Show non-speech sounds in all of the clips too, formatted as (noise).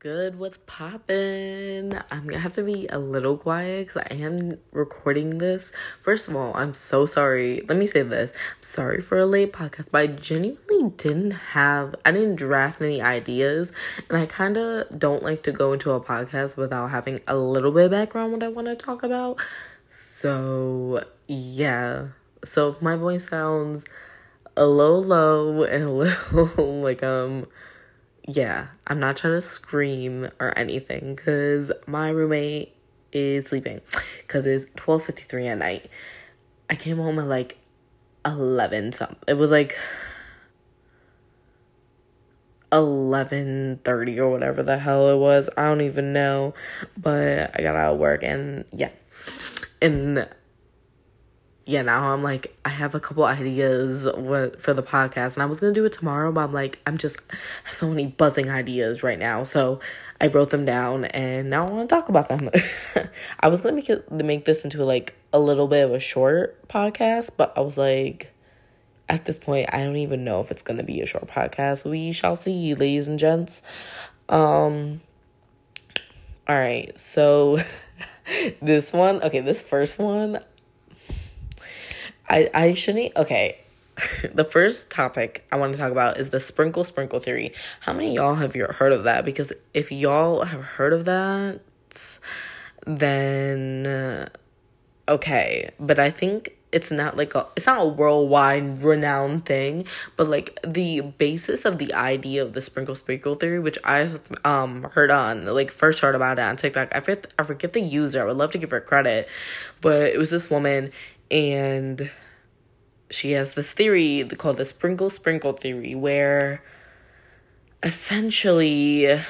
good? What's poppin'? I'm gonna have to be a little quiet because I am recording this. First of all, I'm so sorry. Let me say this. I'm sorry for a late podcast, but I genuinely didn't have, I didn't draft any ideas, and I kind of don't like to go into a podcast without having a little bit of background what I want to talk about. So, yeah. So if my voice sounds a little low and a little (laughs) like, um, yeah, I'm not trying to scream or anything because my roommate is sleeping because it's 12.53 at night. I came home at like 11 something. It was like 11.30 or whatever the hell it was. I don't even know. But I got out of work and yeah. And yeah, now I'm like, I have a couple ideas what for the podcast, and I was gonna do it tomorrow, but I'm like, I'm just so many buzzing ideas right now, so I wrote them down, and now I want to talk about them. (laughs) I was gonna make it make this into like a little bit of a short podcast, but I was like, at this point, I don't even know if it's gonna be a short podcast. We shall see, ladies and gents. Um. All right, so (laughs) this one, okay, this first one, I I shouldn't okay. (laughs) the first topic I want to talk about is the sprinkle sprinkle theory. How many y'all have you heard of that? Because if y'all have heard of that, then uh, okay. But I think it's not like a it's not a worldwide renowned thing, but like the basis of the idea of the sprinkle sprinkle theory, which I um heard on like first heard about it on TikTok. I forget I forget the user. I would love to give her credit, but it was this woman and she has this theory called the sprinkle sprinkle theory where essentially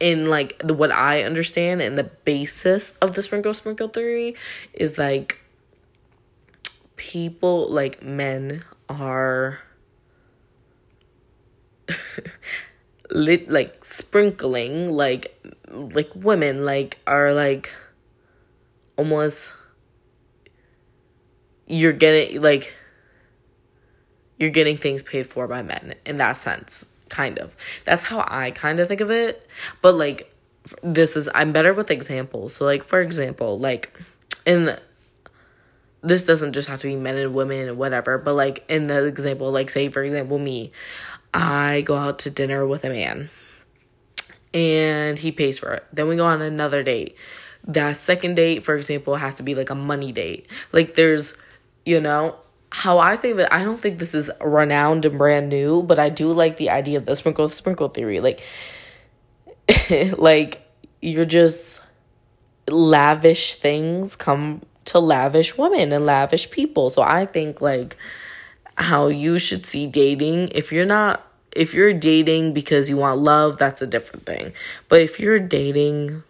in like the what I understand and the basis of the sprinkle sprinkle theory is like people like men are (laughs) lit like sprinkling like like women like are like almost you're getting like you're getting things paid for by men in that sense kind of. That's how i kind of think of it. But like this is i'm better with examples. So like for example like in this doesn't just have to be men and women whatever but like in the example like say for example me i go out to dinner with a man and he pays for it. Then we go on another date. That second date for example has to be like a money date. Like there's you know how I think that I don't think this is renowned and brand new, but I do like the idea of the sprinkle sprinkle theory. Like (laughs) like you're just lavish things come to lavish women and lavish people. So I think like how you should see dating if you're not if you're dating because you want love, that's a different thing. But if you're dating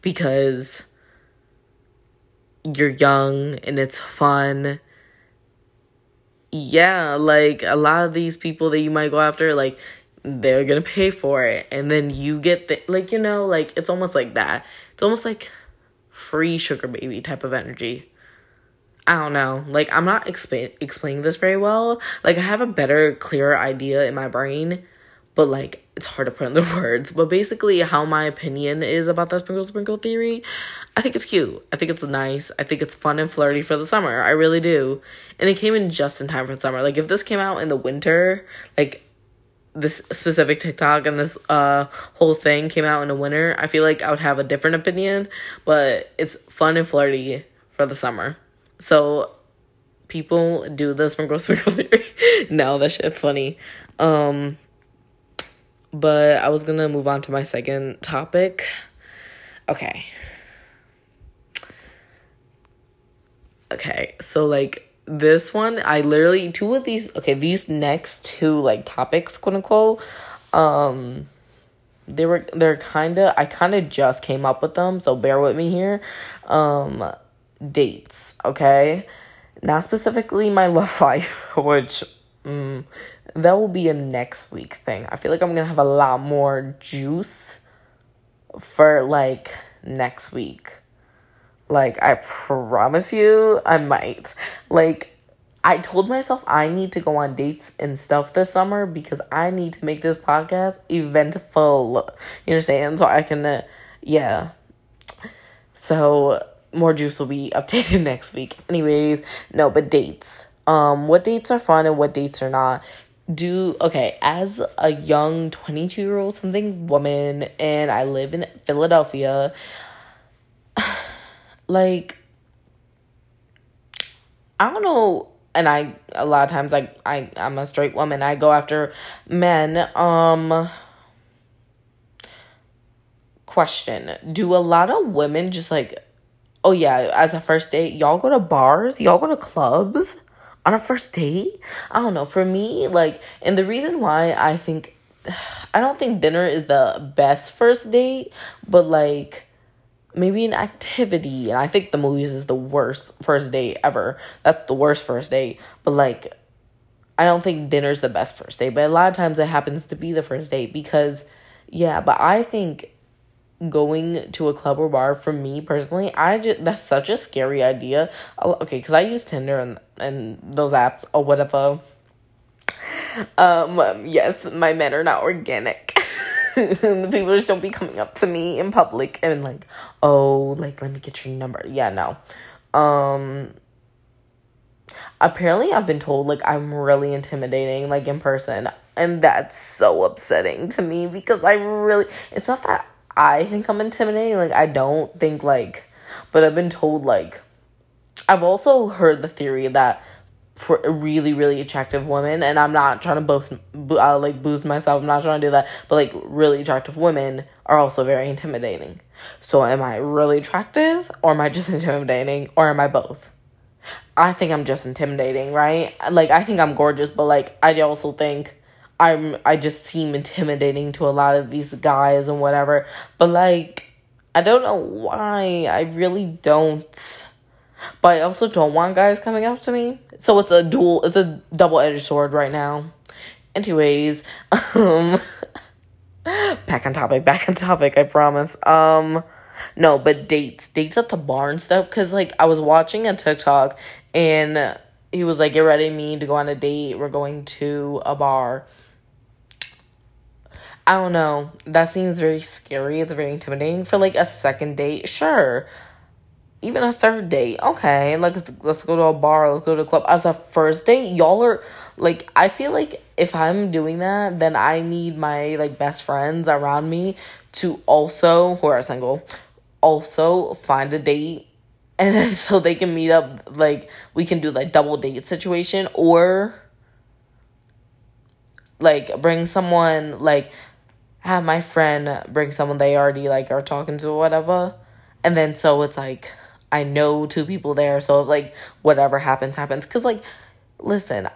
because you're young and it's fun yeah, like a lot of these people that you might go after, like they're gonna pay for it, and then you get the like you know like it's almost like that. It's almost like free sugar baby type of energy. I don't know. Like I'm not explain explaining this very well. Like I have a better, clearer idea in my brain, but like it's hard to put into (laughs) words. But basically, how my opinion is about the sprinkle sprinkle theory, I think it's cute. I think it's nice. I think it's fun and flirty for the summer. I really do. And it came in just in time for the summer. Like if this came out in the winter, like this specific TikTok and this uh whole thing came out in the winter, I feel like I would have a different opinion. But it's fun and flirty for the summer. So people do the sprinkle (laughs) sprinkle theory. no, that shit funny. Um but I was gonna move on to my second topic. Okay. Okay, so like this one, I literally two of these okay, these next two like topics, quote unquote, um they were they're kinda I kinda just came up with them, so bear with me here. Um dates, okay? Not specifically my (laughs) love life, which mm, that will be a next week thing. I feel like I'm gonna have a lot more juice for like next week. Like, I promise you, I might. Like, I told myself I need to go on dates and stuff this summer because I need to make this podcast eventful. You understand? So I can, uh, yeah. So more juice will be (laughs) updated next week. Anyways, no, but dates. Um, what dates are fun and what dates are not. Do okay as a young twenty two year old something woman, and I live in Philadelphia. (sighs) like, I don't know and I a lot of times I I I'm a straight woman. I go after men. Um question. Do a lot of women just like oh yeah, as a first date, y'all go to bars, y'all go to clubs on a first date? I don't know. For me, like and the reason why I think (sighs) I don't think dinner is the best first date, but like maybe an activity and i think the movies is the worst first date ever that's the worst first date but like i don't think dinner's the best first date but a lot of times it happens to be the first date because yeah but i think going to a club or bar for me personally i just that's such a scary idea okay because i use tinder and and those apps or whatever um yes my men are not organic (laughs) the people just don't be coming up to me in public and like, oh, like let me get your number. Yeah, no. Um apparently I've been told like I'm really intimidating like in person and that's so upsetting to me because I really it's not that I think I'm intimidating like I don't think like but I've been told like I've also heard the theory that really really attractive women and i'm not trying to boast uh, like boost myself i'm not trying to do that but like really attractive women are also very intimidating. So am i really attractive or am i just (laughs) intimidating or am i both? I think i'm just intimidating right? Like i think i'm gorgeous but like i also think i'm i just seem intimidating to a lot of these guys and whatever but like i don't know why i really don't but I also don't want guys coming up to me. So it's a dual, it's a double edged sword right now. Anyways, um, (laughs) back on topic, back on topic, I promise. Um, no, but dates, dates at the bar and stuff. Cause like I was watching a TikTok and he was like, get ready me to go on a date. We're going to a bar. I don't know. That seems very scary. It's very intimidating for like a second date. Sure even a third date. Okay, like let's, let's go to a bar, let's go to a club. As a first date, y'all are like I feel like if I'm doing that, then I need my like best friends around me to also who are single also find a date (laughs) and then so they can meet up like we can do like double date situation or like bring someone like have my friend bring someone they already like are talking to or whatever and then so it's like I know two people there, so like whatever happens happens cuz like listen,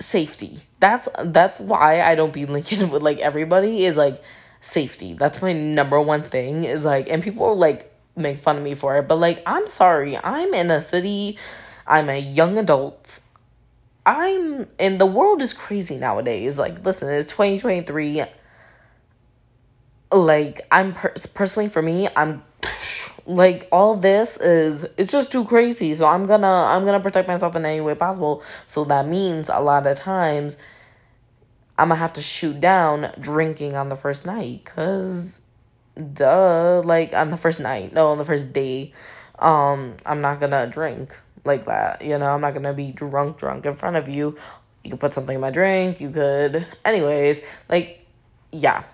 safety. That's that's why I don't be linking (laughs) with like everybody is like safety. That's my number one thing is like and people like make fun of me for it, but like I'm sorry. I'm in a city. I'm a young adult. I'm and the world is crazy nowadays. Like listen, it's 2023. Like I'm per- personally for me, I'm (sighs) like all this is it's just too crazy so i'm gonna i'm gonna protect myself in any way possible so that means a lot of times i'm gonna have to shoot down drinking on the first night because duh like on the first night no on the first day um i'm not gonna drink like that you know i'm not gonna be drunk drunk in front of you you could put something in my drink you could anyways like yeah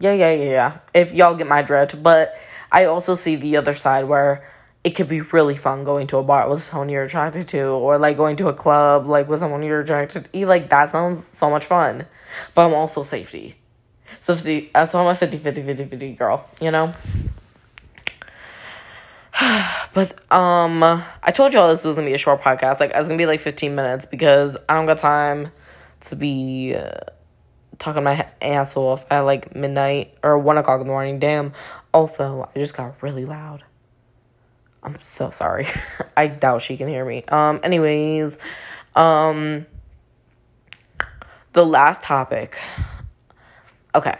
yeah yeah yeah yeah if y'all get my drift but I also see the other side where it could be really fun going to a bar with someone you're attracted to or like going to a club like with someone you're attracted to. Like that sounds so much fun. But I'm also safety. So, so I'm a 50 50 50 50 girl, you know? But um I told y'all this was gonna be a short podcast. Like it's gonna be like 15 minutes because I don't got time to be uh, talking my ass off at like midnight or one o'clock in the morning. Damn. Also, I just got really loud. I'm so sorry. (laughs) I doubt she can hear me. Um, anyways, um, the last topic. Okay.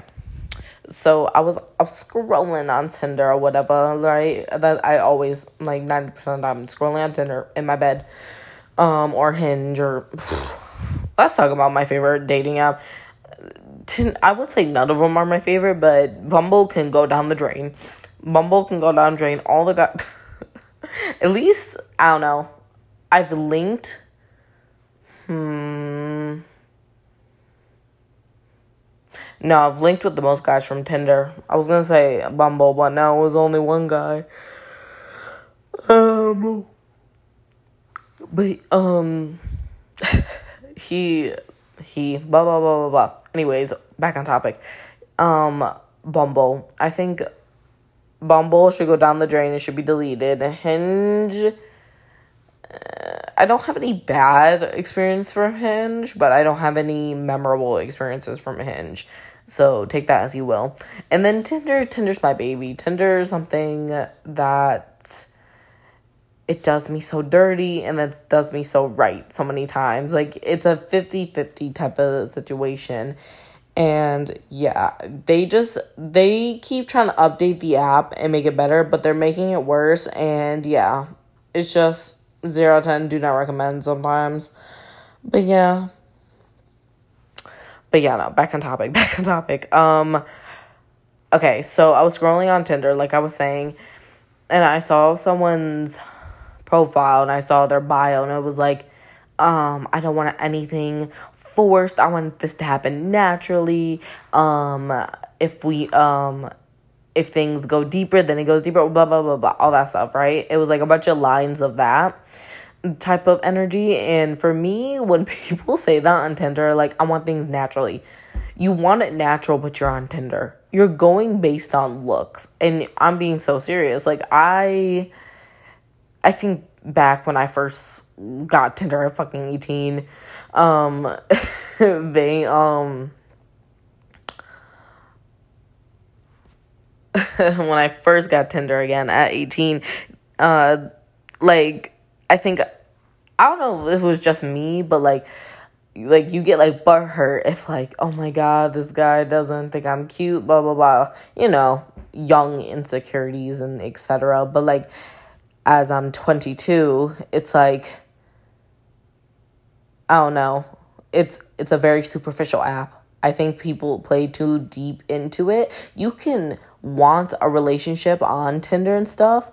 So I was I was scrolling on Tinder or whatever, right? That I always like ninety percent of the time scrolling on Tinder in my bed. um, or Hinge, or (sighs) let's talk about my favorite dating app. I would say none of them are my favorite, but Bumble can go down the drain. Bumble can go down drain. All the guys, (laughs) at least I don't know. I've linked. Hmm. No, I've linked with the most guys from Tinder. I was gonna say Bumble, but no, it was only one guy. Um, but um, (laughs) he he blah blah blah blah blah. Anyways, back on topic. Um, Bumble. I think Bumble should go down the drain. It should be deleted. Hinge. Uh, I don't have any bad experience from Hinge, but I don't have any memorable experiences from Hinge. So take that as you will. And then Tinder, Tinder's my baby. Tinder is something that it does me so dirty and that does me so right so many times. Like it's a 50-50 type of situation. And yeah, they just they keep trying to update the app and make it better, but they're making it worse and yeah, it's just 0 10 do not recommend sometimes. But yeah, but yeah, no, back on topic, (laughs) back on topic. Um okay, so I was scrolling on Tinder like I was saying and I saw someone's profile and I saw their bio and it was like um I don't want anything forced. I want this to happen naturally. Um if we um if things go deeper, then it goes deeper, blah blah blah blah, all that stuff, right? It was like a bunch of lines of that type of energy. And for me, when (laughs) people say that on Tinder, like, I want things naturally. You want it natural, but you're on Tinder. You're going based on looks. And I'm being so serious. Like, I. I think back when I first got Tinder at fucking 18, um, (laughs) they, um, (laughs) when I first got Tinder again at 18, uh, like, I think I don't know if it was just me, but like like you get like butt hurt if like oh my god this guy doesn't think I'm cute blah blah blah you know young insecurities and etc. But like as I'm 22, it's like I don't know. It's it's a very superficial app. I think people play too deep into it. You can want a relationship on Tinder and stuff,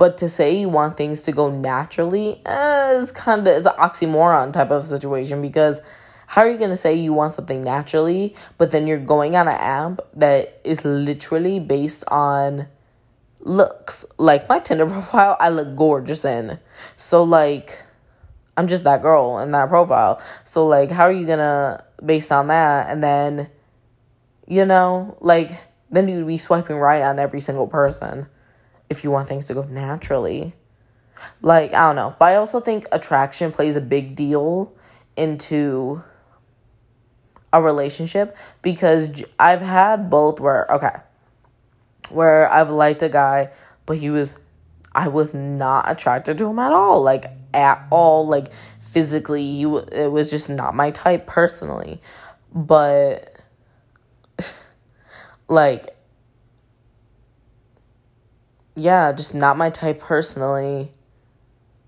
but to say you want things to go naturally eh, is kind of is an oxymoron type of situation because how are you going to say you want something naturally, but then you're going on an app that is literally based on looks? Like my Tinder (laughs) profile, I look gorgeous in. So, like, I'm just that girl in that profile. So, like, how are you going to, based on that, and then, you know, like, then you'd be swiping right on every single person if you want things to go naturally. Like, I don't know. But I also think attraction plays a big deal into a relationship because I've had both where, okay, where I've liked a guy, but he was, I was not attracted to him at all. Like, at all. Like, physically, he, it was just not my type personally. But, (sighs) like, yeah, just not my type personally.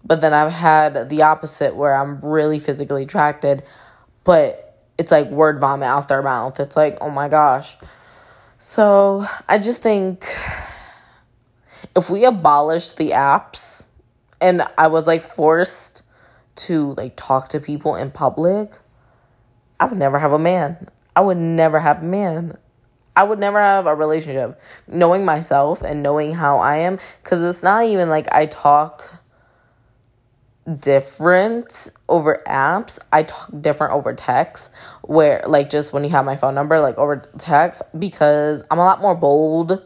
But then I've had the opposite where I'm really physically attracted, but it's like word vomit out their mouth. It's like, oh my gosh. So I just think if we abolish the apps and I was like forced to like talk to people in public, I would never have a man. I would never have a man. I would never have a relationship knowing myself and knowing how I am cuz it's not even like I talk different over apps. I talk different over text where like just when you have my phone number like over text because I'm a lot more bold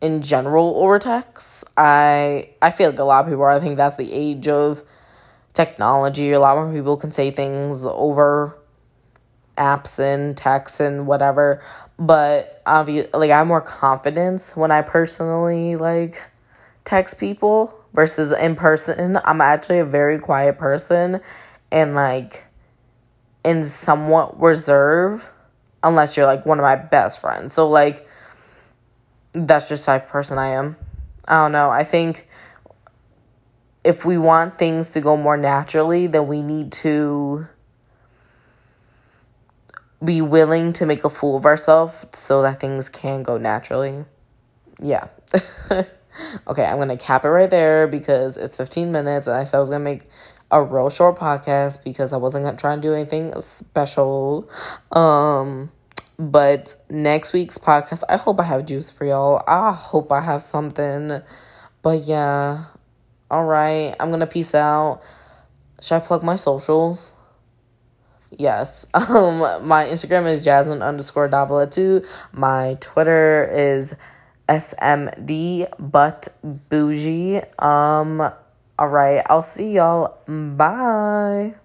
in general over text. I I feel like a lot of people are, I think that's the age of technology. A lot more people can say things over apps and texts and whatever. But obviously like i have more confidence when i personally like text people versus in person. I'm actually a very quiet person and like in somewhat reserve unless you're like one of my best friends. So like that's just type person i am. I don't know. I think if we want things to go more naturally, then we need to be willing to make a fool of ourselves so that things can go naturally. Yeah. (laughs) okay, I'm going to cap it right there because it's 15 minutes and I said I was going to make a real short podcast because I wasn't to try and do anything special. Um but next week's podcast, I hope I have juice for y'all. I hope I have something. But yeah. All right, I'm going to peace out. Should I plug my socials? Yes. (laughs) Um, my Instagram is Jasmine underscore Davila two. My Twitter is SMD but bougie. Um, all right. I'll see y'all. Bye.